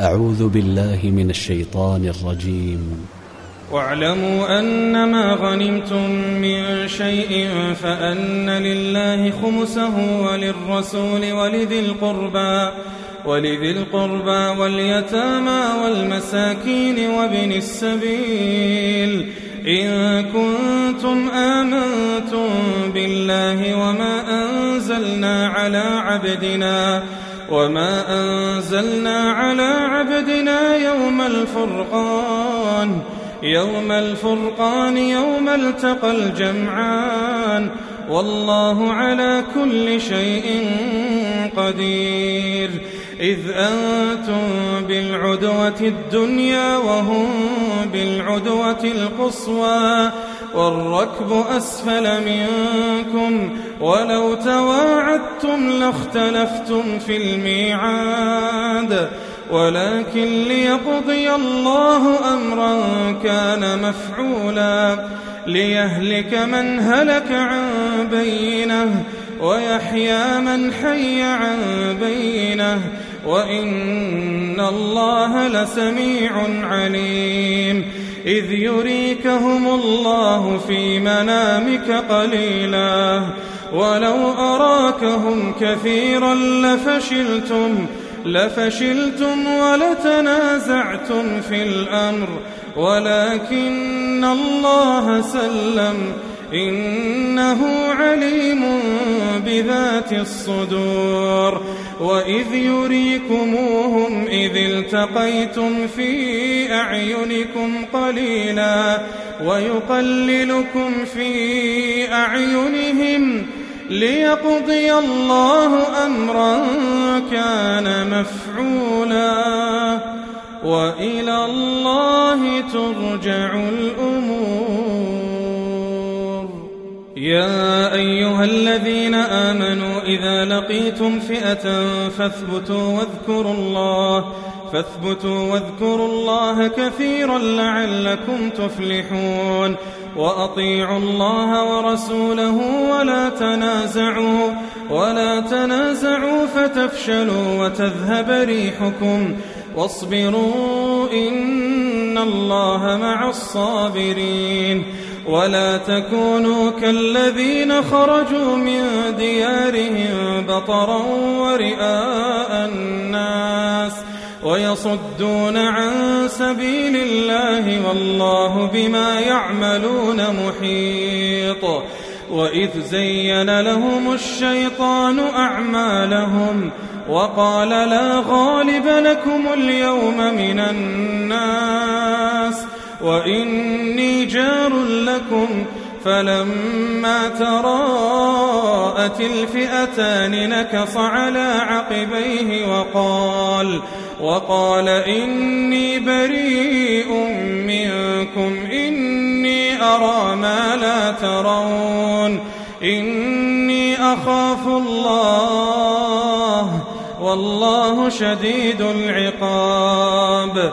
أعوذ بالله من الشيطان الرجيم. واعلموا أنما غنمتم من شيء فأن لله خمسه وللرسول ولذي القربى ولذي القربى واليتامى والمساكين وابن السبيل. إن كنتم آمنتم بالله وما أنزلنا على عبدنا وما أنزلنا على عبدنا يوم الفرقان يوم الفرقان يوم التقى الجمعان. والله على كل شيء قدير. إذ أنتم بالعدوة الدنيا وهم بالعدوة القصوى. والركب أسفل منكم ولو تواعدتم لاختلفتم في الميعاد. ولكن ليقضي الله أمرا كان مفعولا. ليهلك من هلك عن بينة ويحيى من حي عن بينة. وإن الله لسميع عليم. إذ يريكهم الله في منامك قليلا. ولو أراكهم كثيرا لفشلتم لفشلتم ولتنازعتم في الأمر. ولكن الله سلم إنه عليم بذات الصدور. وإذ يريكموهم إذ التقيتم في أعينكم قليلا ويقللكم في أعينهم ليقضي الله أمرا كان مفعولا. وإلى الله ترجع الأمور. يا أيها الذين آمنوا إذا لقيتم فئة فاثبتوا واذكروا الله فاثبتوا واذكروا الله كثيرا لعلكم تفلحون. وأطيعوا الله ورسوله ولا تنازعوا ولا تنازعوا فتفشلوا وتذهب ريحكم. واصبروا إن الله مع الصابرين. ولا تكونوا كالذين خرجوا من ديارهم بطرا ورئاء الناس ويصدون عن سبيل الله والله بما يعملون محيط. وإذ زين لهم الشيطان أعمالهم وقال لا غالب لكم اليوم من الناس. وإني جار لكم فلما تراءت الفئتان نكص على عقبيه وقال وقال إني بريء منكم إني أرى ما لا ترون إني أخاف الله والله شديد العقاب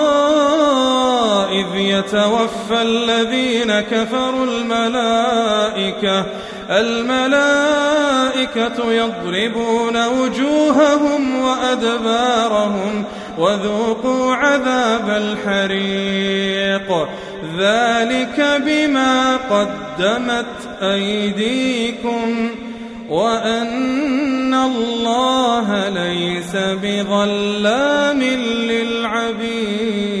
يتوفى الذين كفروا الملائكة. الملائكة يضربون وجوههم وأدبارهم وذوقوا عذاب الحريق. ذلك بما قدمت أيديكم وأن الله ليس بظلام للعبيد.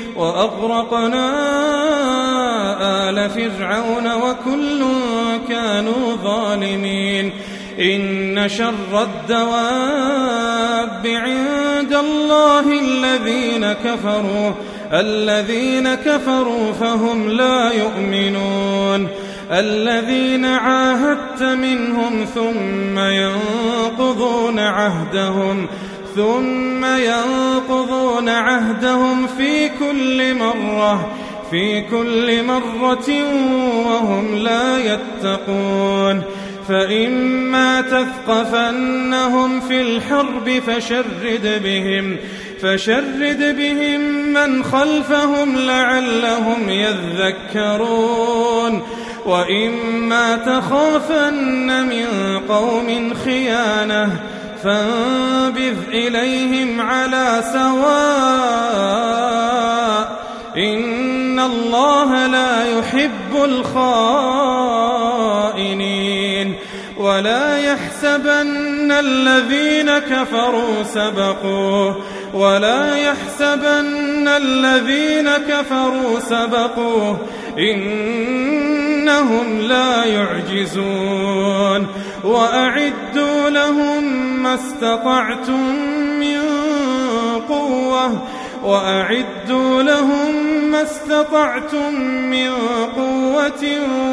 وأغرقنا آل فرعون وكل كانوا ظالمين. إن شر الدواب عند الله الذين كفروا الذين كفروا فهم لا يؤمنون. الذين عاهدت منهم ثم ينقضون عهدهم ثم ينقضون عهدهم في كل مرة في كل مرة وهم لا يتقون. فإما تثقفنهم في الحرب فشرد بهم فشرد بهم من خلفهم لعلهم يذكرون. وإما تخافن من قوم خيانة فانبذ إليهم على سواء إن الله لا يحب الخائنين ولا يحسبن الذين كفروا سبقوا ولا يحسبن الذين كفروا سبقوا إنهم لا يعجزون وأعدوا لهم ما استطعتم من قوة وأعدوا لهم ما استطعتم من قوة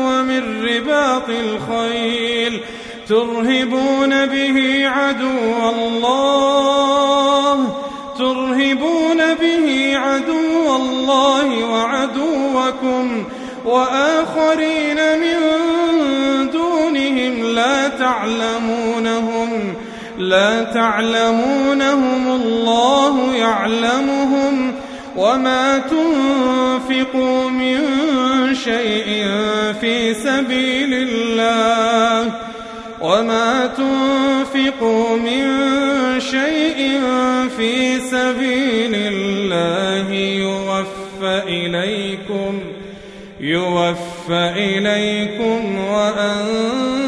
ومن رباط الخيل ترهبون به عدو الله ترهبون به عدو الله وعدوكم وآخرين من دونهم لا تعلمونهم. لا تعلمونهم الله يعلمهم وما تنفقوا من شيء في سبيل الله وما تنفقوا من شيء في سبيل الله يوفى إليكم يوفى إليكم وأنتم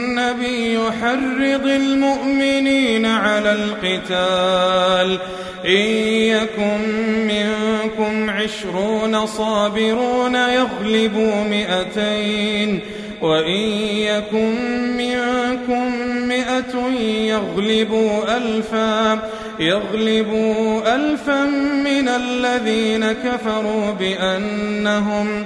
حرض المؤمنين على القتال. إن يكن منكم عشرون صابرون يغلبوا مئتين. وإن يكن منكم مئة يغلبوا ألفا. يغلبوا ألفا من الذين كفروا بأنهم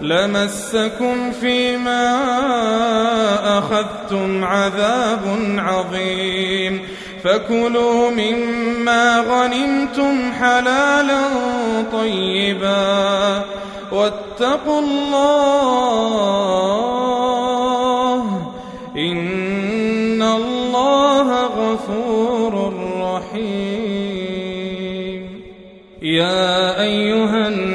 لمسكم فيما أخذتم عذاب عظيم. فكلوا مما غنمتم حلالا طيبا واتقوا الله إن الله غفور رحيم. يا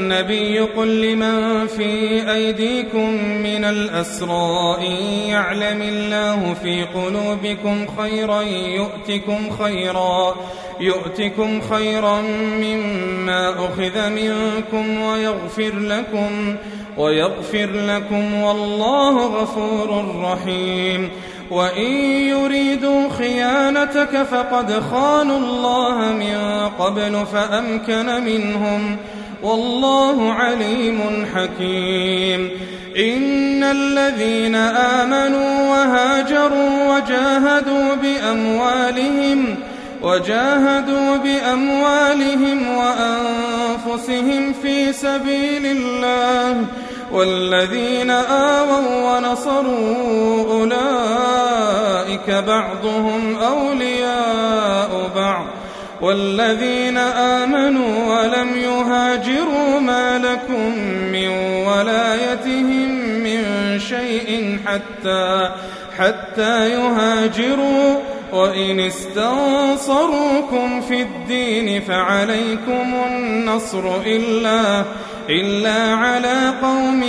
النبي قل لمن في أيديكم من الأسرى إن يعلم الله في قلوبكم خيرا يؤتكم خيرا يؤتكم خيرا مما أخذ منكم ويغفر لكم ويغفر لكم والله غفور رحيم وإن يريدوا خيانتك فقد خانوا الله من قبل فأمكن منهم والله عليم حكيم. إن الذين آمنوا وهاجروا وجاهدوا بأموالهم وجاهدوا بأموالهم وأنفسهم في سبيل الله والذين آووا ونصروا أولئك بعضهم أولياء بعض. والذين آمنوا ولم يهاجروا ما لكم من ولايتهم من شيء حتى حتى يهاجروا. وإن استنصروكم في الدين فعليكم النصر إلا إلا على قوم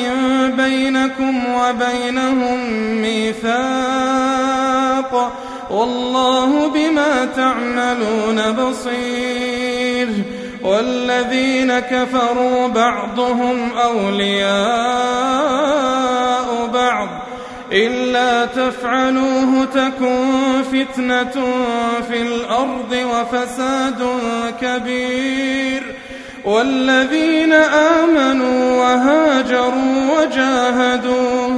بينكم وبينهم ميثاق. والله بما تعملون بصير والذين كفروا بعضهم أولياء بعض إلا تفعلوه تكن فتنة في الأرض وفساد كبير والذين آمنوا وهاجروا وجاهدوا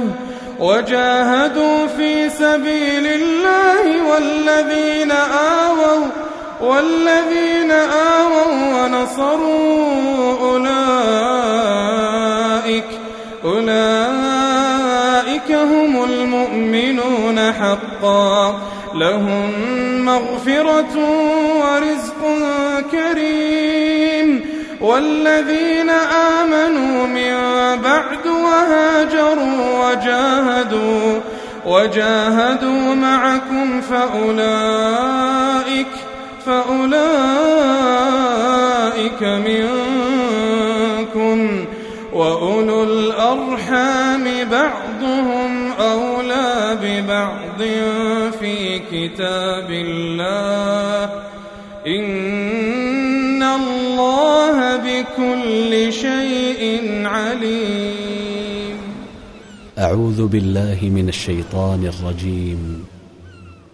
وجاهدوا في سبيل الله والذين آووا والذين آووا ونصروا أولئك أولئك هم المؤمنون حقا لهم مغفرة ورزق كريم والذين آمنوا من بعد وهاجروا وجاهدوا وجاهدوا معكم فأولئك فأولئك منكم وأولو الأرحام بعضهم أولى ببعض في كتاب الله. إن الله بكل شيء أعوذ بالله من الشيطان الرجيم.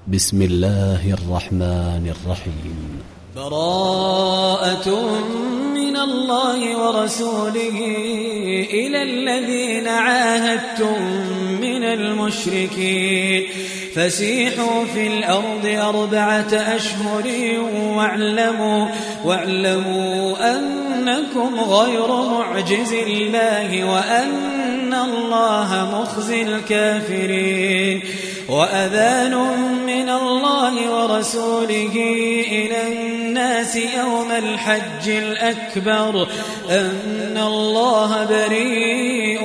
بسم الله الرحمن الرحيم. براءة من الله ورسوله إلى الذين عاهدتم من المشركين. فسيحوا في الأرض أربعة أشهر واعلموا, واعلموا أنكم غير معجز الله وأن الله مخزي الكافرين وأذان من الله ورسوله إلى الناس يوم الحج الأكبر أن الله بريء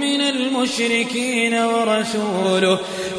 من المشركين ورسوله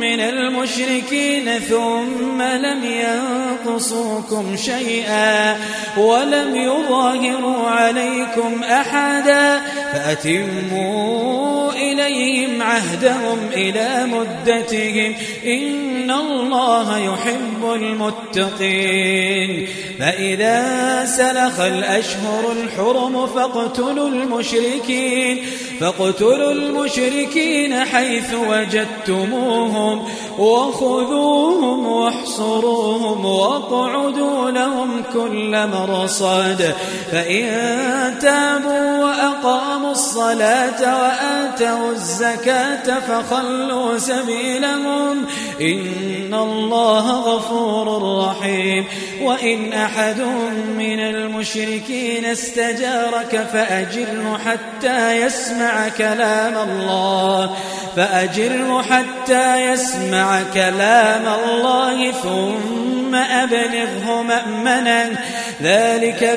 من المشركين ثم لم ينقصوكم شيئا ولم يظاهروا عليكم أحدا فأتموا إليهم عهدهم إلى مدتهم. إن الله يحب المتقين. فإذا سلخ الأشهر الحرم فاقتلوا المشركين. فاقتلوا المشركين حيث وجدتموهم. وخذوهم واحصروهم واقعدوا لهم كل مرصاد فإن تابوا وأقاموا الصلاة وآتوا الزكاة فخلوا سبيلهم. إن الله غفور رحيم. وإن أحد من المشركين استجارك فأجره حتى يسمع كلام الله. فأجره حتى يسمع كلام الله ثم أبلغه مأمنا. ذلك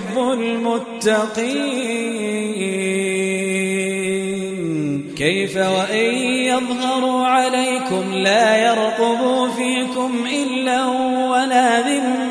المتقين. كيف وإن يظهروا عليكم لا يرقبوا فيكم إلا ولا ذمة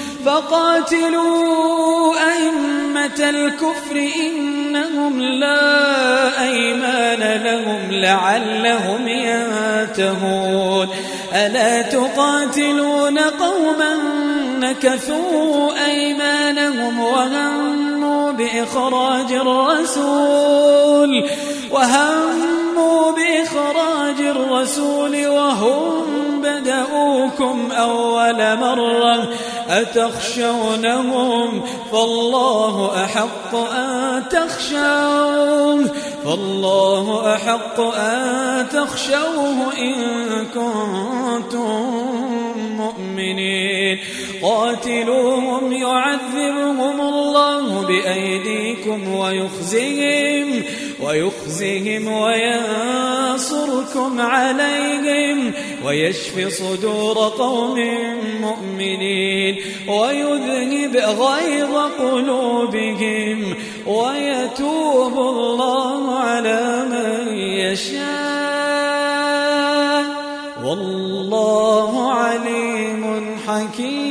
فقاتلوا أئمة الكفر إنهم لا أيمان لهم لعلهم ينتهون. ألا تقاتلون قوما نكثوا أيمانهم وهموا بإخراج الرسول وهموا بإخراج الرسول وهم بدأوكم أول مرة أتخشونهم فالله أحق أن تخشوه فالله أحق أن تخشوه إن كنتم مؤمنين. قاتلوهم يعذبهم الله بأيديكم ويخزيهم ويخزيهم وينصركم عليهم ويشفي صدور قوم مؤمنين ويذهب غيظ قلوبهم ويتوب الله على من يشاء. والله عليم حكيم.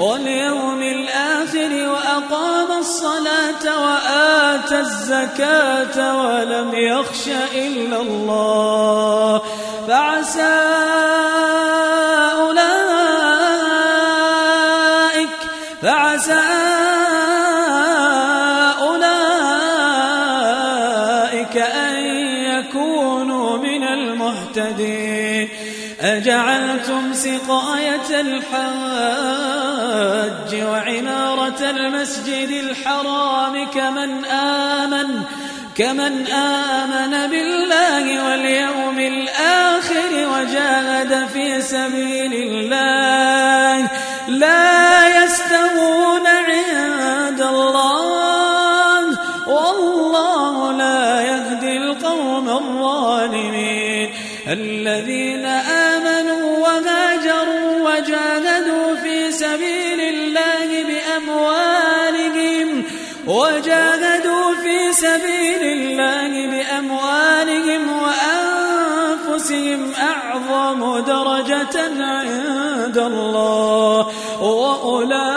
واليوم الآخر وأقام الصلاة وآتى الزكاة ولم يخش إلا الله. فعسى أولئك فعسى أولئك أن يكونوا من المهتدين. أجعلتم سقاية الحج كمن آمن بالله واليوم الآخر وجاهد في سبيل الله لا يستوون عند الله والله لا يهدي القوم الظالمين الذين عند الله وأولئك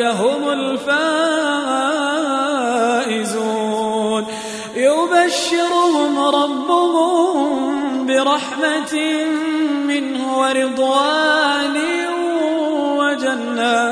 هم الفائزون. يبشرهم ربهم برحمة منه ورضوان وجنات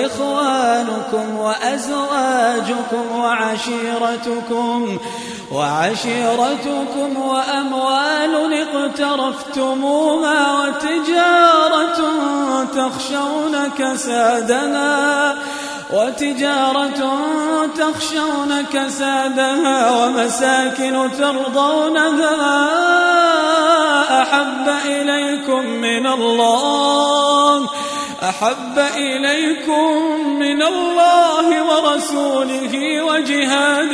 وإخوانكم وأزواجكم وعشيرتكم وعشيرتكم وأموال اقترفتموها وتجارة تخشون كسادها وتجارة تخشون كسادها ومساكن ترضونها أحب إليكم من الله. أحب إليكم من الله ورسوله وجهاد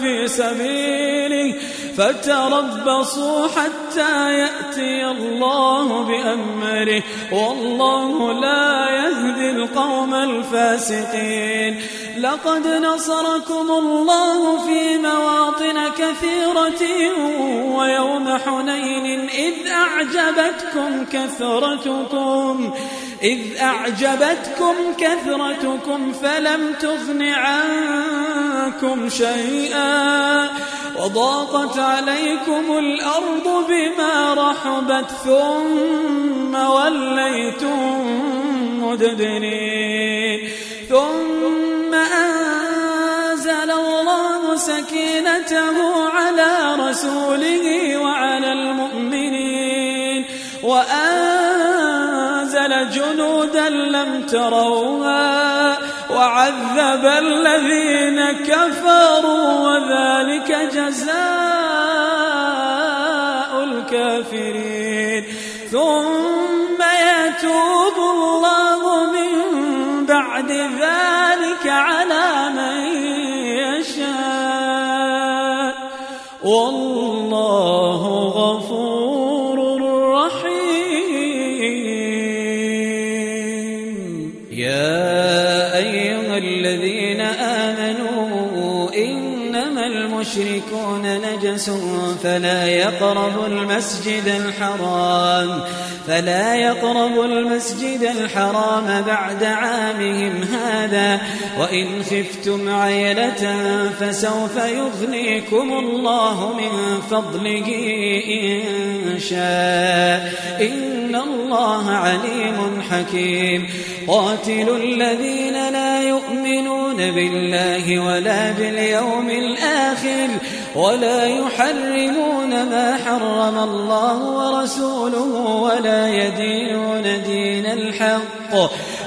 في سبيله فتربصوا حتى يأتي الله بأمره والله لا يهدي القوم الفاسقين لقد نصركم الله في مواطن كثيرة ويوم حنين إذ أعجبتكم كثرتكم إذ أعجبتكم كثرتكم فلم تغن عنكم شيئا وضاقت عليكم الأرض بما رحبت ثم وليتم مدبرين ثم أنزل الله سكينته على رسوله وعلى لم تروها وعذب الذين كفروا وذلك جزاء الكافرين. ثم يتوب الله من بعد ذلك على من نجس فلا يقربوا المسجد الحرام فلا يقربوا المسجد الحرام بعد عامهم هذا. وإن خفتم عيلة فسوف يغنيكم الله من فضله إن شاء. إن الله عليم حكيم. قاتلوا الذين لا يؤمنون بالله ولا باليوم الآخر ولا يحرمون ما حرم الله ورسوله ولا يدينون دين الحق.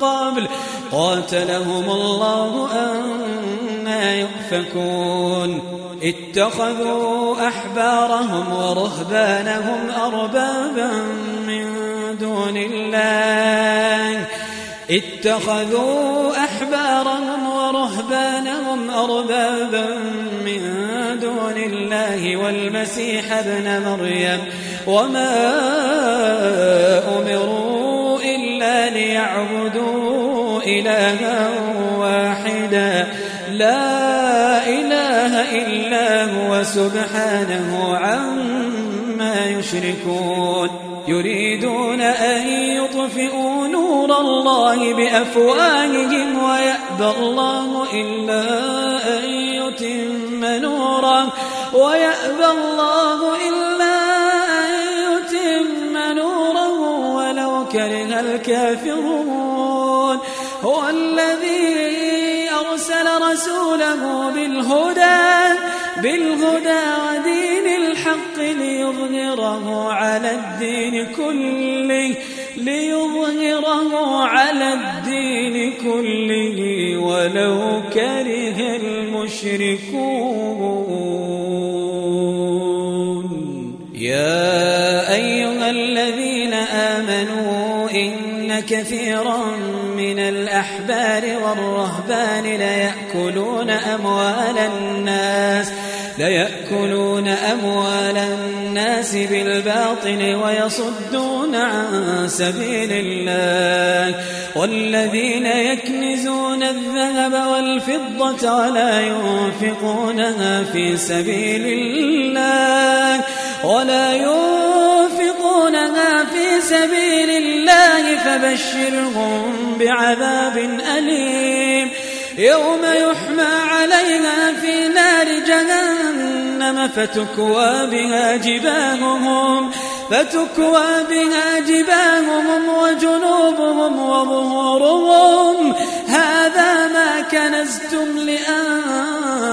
قبل قاتلهم الله أنا يؤفكون. اتخذوا أحبارهم ورهبانهم أربابا من دون الله. اتخذوا أحبارهم ورهبانهم أربابا من دون الله. والمسيح ابن مريم. وما أمروا ليعبدوا إلها واحدا. لا إله إلا هو سبحانه عما يشركون. يريدون أن يطفئوا نور الله بأفواههم ويأبى الله إلا أن يتم نوره ويأبى الله إلا الكافرون. هو الذي أرسل رسوله بالهدى بالهدى ودين الحق ليظهره على الدين كله ليظهره على الدين كله. ولو كره المشركون. كثيرا من الأحبار والرهبان ليأكلون أموال الناس ليأكلون أموال الناس بالباطل ويصدون عن سبيل الله. والذين يكنزون الذهب والفضة ولا ينفقونها في سبيل الله ولا ينفقونها سبيل الله فبشرهم بعذاب أليم. يوم يحمى عليها في نار جهنم فتكوى بها جباههم فتكوى بها جباههم وجنوبهم وظهورهم. هذا ما كنزتم لأنفسكم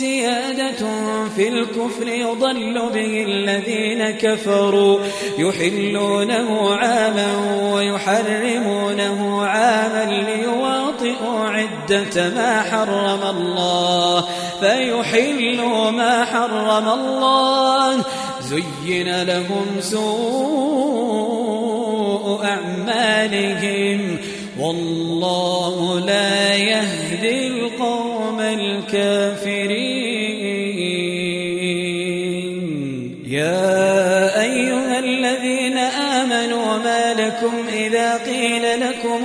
زيادة في الكفر يضل به الذين كفروا. يحلونه عاما ويحرمونه عاما ليواطئوا عدة ما حرم الله. فيحلوا ما حرم الله. زين لهم سوء أعمالهم. والله لا يهدي القوم الكافرين. لكم إذا قيل لكم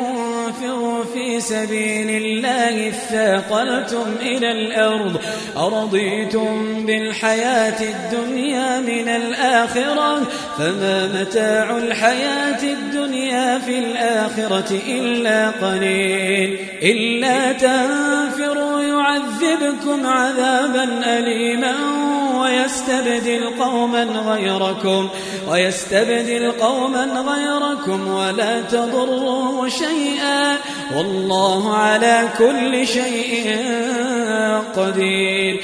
انفروا في سبيل الله اثاقلتم إلى الأرض أرضيتم بالحياة الدنيا من الآخرة فما متاع الحياة الدنيا في الآخرة إلا قليل إلا تنفروا يعذبكم عذابا أليما ويستبدل قوما غيركم ويستبدل قوما غيركم ولا تضروه شيئا والله على كل شيء قدير.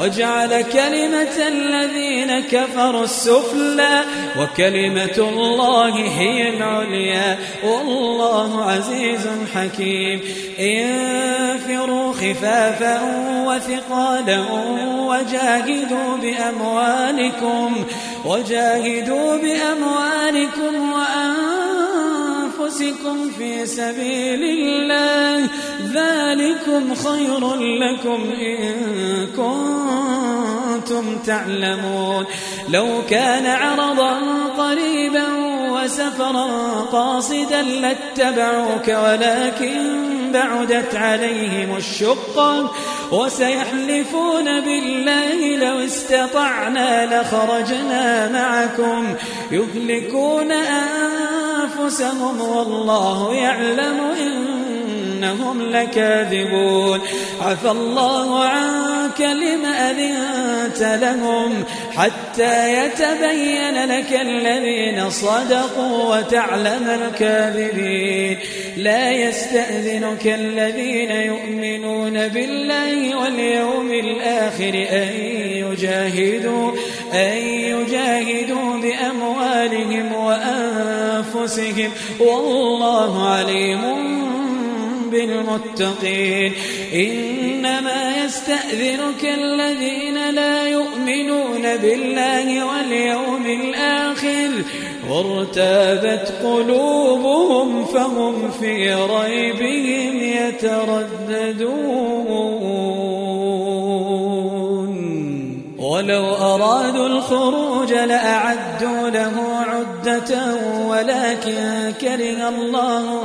وجعل كلمة الذين كفروا السفلى وكلمة الله هي العليا. والله عزيز حكيم. انفروا خفافا وثقالا وجاهدوا بأموالكم وجاهدوا بأموالكم وأنفسكم في سبيل الله. ذلكم خير لكم إن كنتم تعلمون. لو كان عرضا قريبا وسفرا قاصدا لاتبعوك ولكن بعدت عليهم الشقة وسيحلفون بالله لو استطعنا لخرجنا معكم. يهلكون أنفسهم والله يعلم إنهم لكاذبون. عفى الله عنك لما أذنت لهم حتى يتبين لك الذين صدقوا وتعلم الكاذبين. لا يستأذنك الذين يؤمنون بالله واليوم الآخر أن يجاهدوا أن يجاهدوا بأموالهم وأنفسهم والله عليم بالمتقين. إنما يستأذنك الذين لا يؤمنون بالله واليوم الآخر. وارتابت قلوبهم فهم في ريبهم يترددون. ولو أرادوا الخروج لأعدوا له عدة ولكن كره الله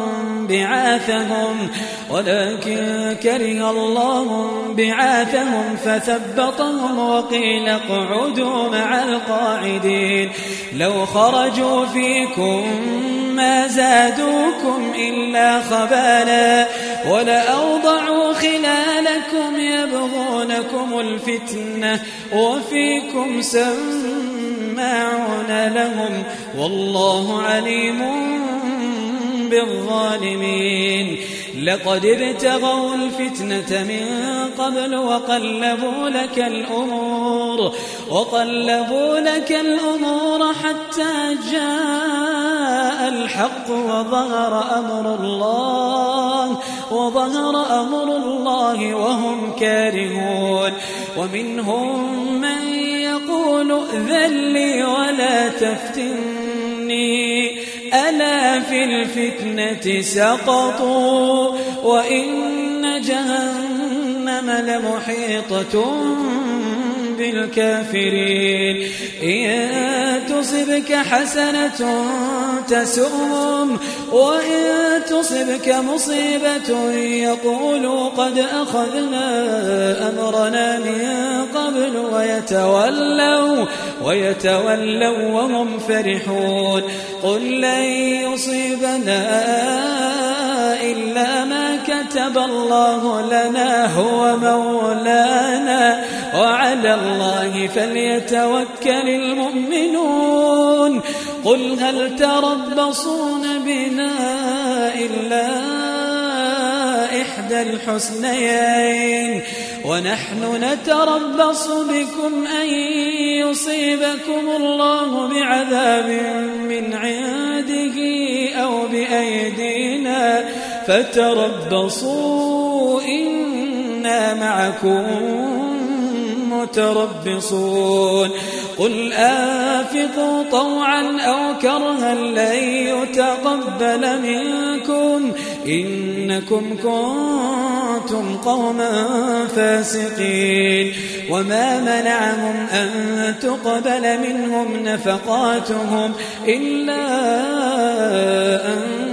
بعاثهم ولكن كره الله بعاثهم فثبطهم وقيل اقعدوا مع القاعدين. لو خرجوا فيكم ما زادوكم إلا خبالا ولأوضعوا خلالكم يبغونكم الفتنة وفيكم سماعون لهم والله عليم بالظالمين. لقد ابتغوا الفتنة من قبل وقلبوا لك الأمور وقلبوا لك الأمور حتى جاء الحق وظهر أمر الله. وظهر أمر الله وهم كارهون ومنهم من يقول ائذن لي ولا تفتني. ألا في الفتنة سقطوا وإن جهنم لمحيطة بالكافرين. إن تصبك حسنة تسؤهم وإن تصبك مصيبة يقولوا قد أخذنا أمرنا من قبل ويتولوا ويتولوا وهم فرحون. قل لن يصيبنا إلا ما كتب الله لنا هو مولانا. وعلى الله فليتوكل المؤمنون. قل هل تربصون بنا إلا إحدى الحسنيين؟ ونحن نتربص بكم أن يصيبكم الله بعذاب من عنده أو بأيدينا. فتربصوا إنا معكم متربصون. قل آنفقوا طوعا أو كرها لن يتقبل منكم. إنكم كنتم قوما فاسقين. وما منعهم أن تقبل منهم نفقاتهم إلا أنهم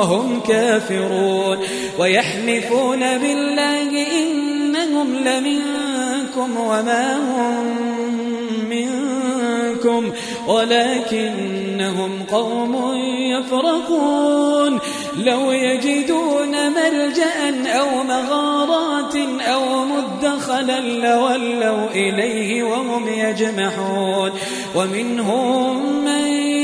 وهم كافرون ويحلفون بالله إنهم لمنكم وما هم منكم ولكنهم قوم يفرقون لو يجدون ملجأ أو مغارات أو مدخلا لولوا إليه وهم يجمحون ومنهم من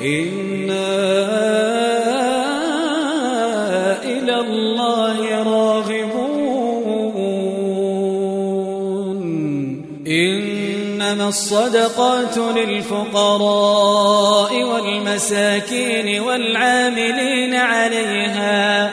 إنا إلى الله راغبون. إنما الصدقات للفقراء والمساكين والعاملين عليها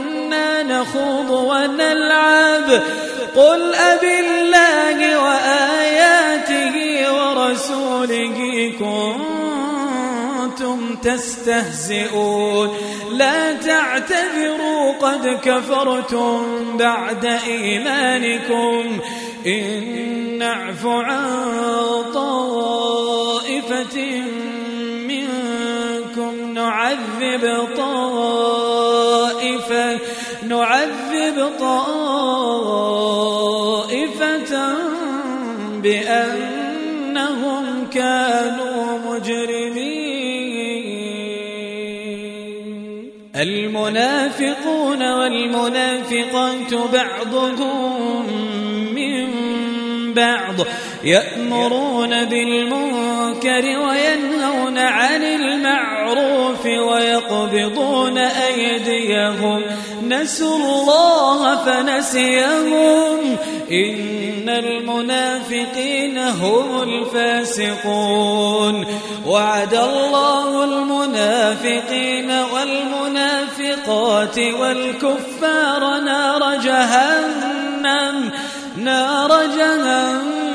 نخوض ونلعب. قل أبالله وآياته ورسوله كنتم تستهزئون. لا تعتذروا قد كفرتم بعد إيمانكم. إن نعف عن طائفة منكم نعذب طائفة نعذب طائفة بأنهم كانوا مجرمين. المنافقون والمنافقات بعضهم من بعض يأمرون بالمنكر وينهون عن المعروف ويقبضون أيديهم. نسوا الله فنسيهم. إن المنافقين هم الفاسقون. وعد الله المنافقين والمنافقات والكفار نار جهنم. نار جهنم.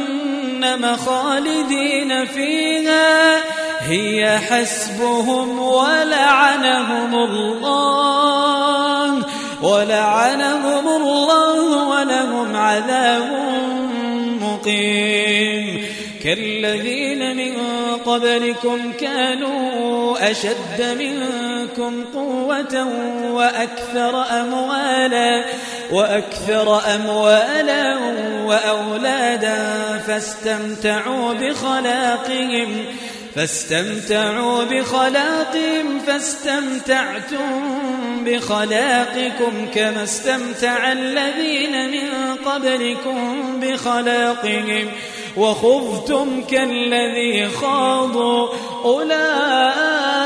خالدين فيها. هي حسبهم ولعنهم الله. ولعنهم الله ولهم عذاب مقيم. كالذين من قبلكم كانوا أشد منكم قوة وأكثر أموالا. وأكثر أموالا وأولادا فاستمتعوا بخلاقهم فاستمتعوا بخلاقهم فاستمتعتم بخلاقكم كما استمتع الذين من قبلكم بخلاقهم. وخذتم كالذي خاضوا أولئك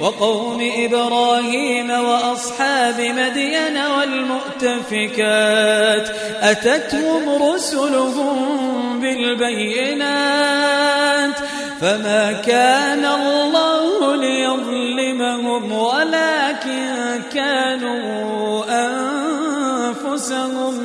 وقوم إبراهيم وأصحاب مدين والمؤتفكات أتتهم رسلهم بالبينات فما كان الله ليظلمهم ولكن كانوا أنفسهم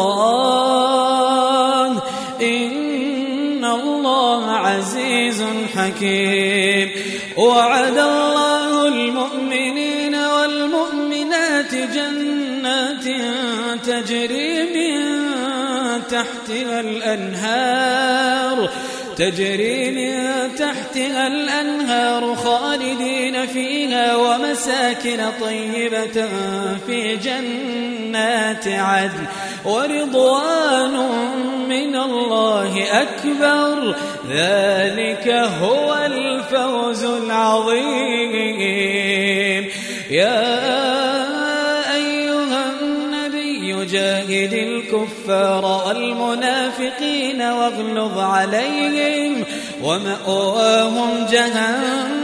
الله إن الله عزيز حكيم. وعد الله المؤمنين والمؤمنات جنات تجري من تحتها الأنهار. تجري من تحتها الأنهار خالدين فيها ومساكن طيبة في جنات عدن. ورضوان من الله أكبر. ذلك هو الفوز العظيم. يا أيها النبي جاهد الكفار والمنافقين واغلظ عليهم ومأواهم جهنم.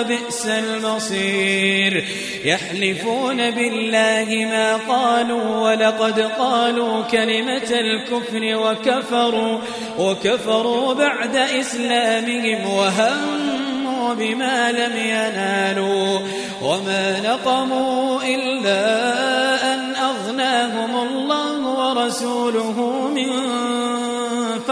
وبئس المصير. يحلفون بالله ما قالوا ولقد قالوا كلمة الكفر وكفروا وكفروا بعد إسلامهم وهموا بما لم ينالوا. وما نقموا إلا أن أغناهم الله ورسوله من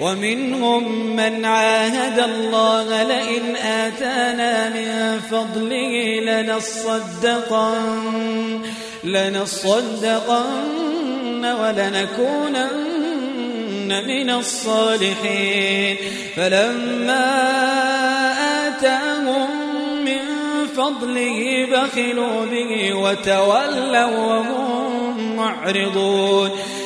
ومنهم من عاهد الله لئن آتانا من فضله لنصدقن لنصدقن ولنكونن من الصالحين. فلما آتاهم من فضله بخلوا به وتولوا وهم معرضون.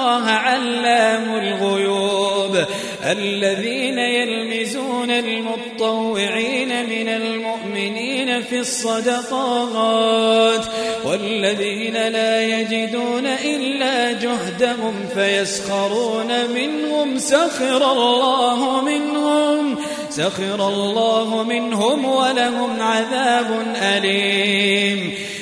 الله علام الغيوب. الذين يلمزون المطوعين من المؤمنين في الصدقات والذين لا يجدون إلا جهدهم فيسخرون منهم. سخر الله منهم سخر الله منهم ولهم عذاب أليم.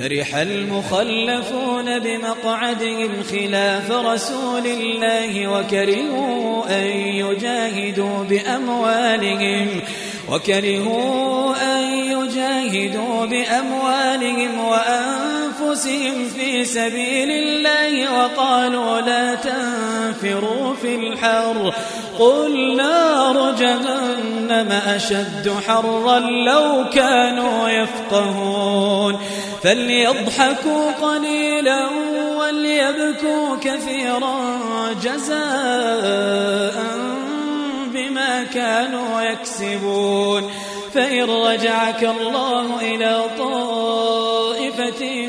فرح المخلفون بمقعدهم خلاف رسول الله وكرهوا أن يجاهدوا بأموالهم وكرهوا أن يجاهدوا بأموالهم وأنفسهم في سبيل الله وقالوا لا تنفروا في الحر. قل نار جهنم. أشد حرا لو كانوا يفقهون. فليضحكوا قليلا وليبكوا كثيرا جزاء بما كانوا يكسبون. فإن رجعك الله إلى طائفة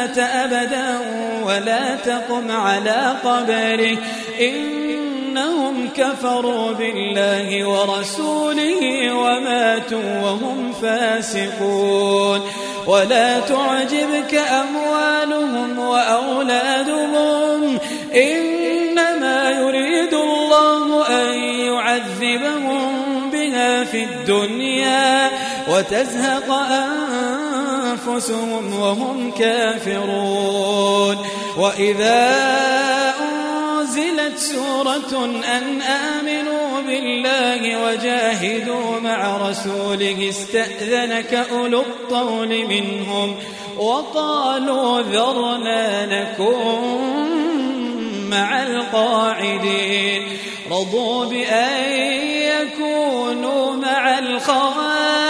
مات أبدا ولا تقم على قبره. إنهم كفروا بالله ورسوله وماتوا وهم فاسقون. ولا تعجبك أموالهم وأولادهم. إنما يريد الله أن يعذبهم بها في الدنيا وتزهق أنفسهم وهم كافرون. وإذا أنزلت سورة أن آمنوا بالله وجاهدوا مع رسوله استأذنك أولو الطول منهم وقالوا ذرنا نكن مع القاعدين. رضوا بأن يكونوا مع الخوالف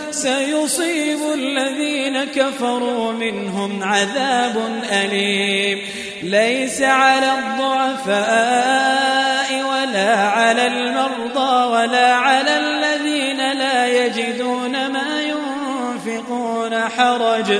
سيصيب الذين كفروا منهم عذاب أليم. ليس على الضعفاء ولا على المرضى ولا على الذين لا يجدون ما ينفقون حرج.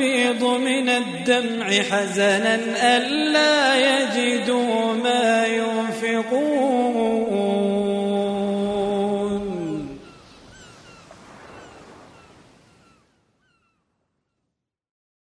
يفيض من الدمع حزنا ألا يجدوا ما ينفقون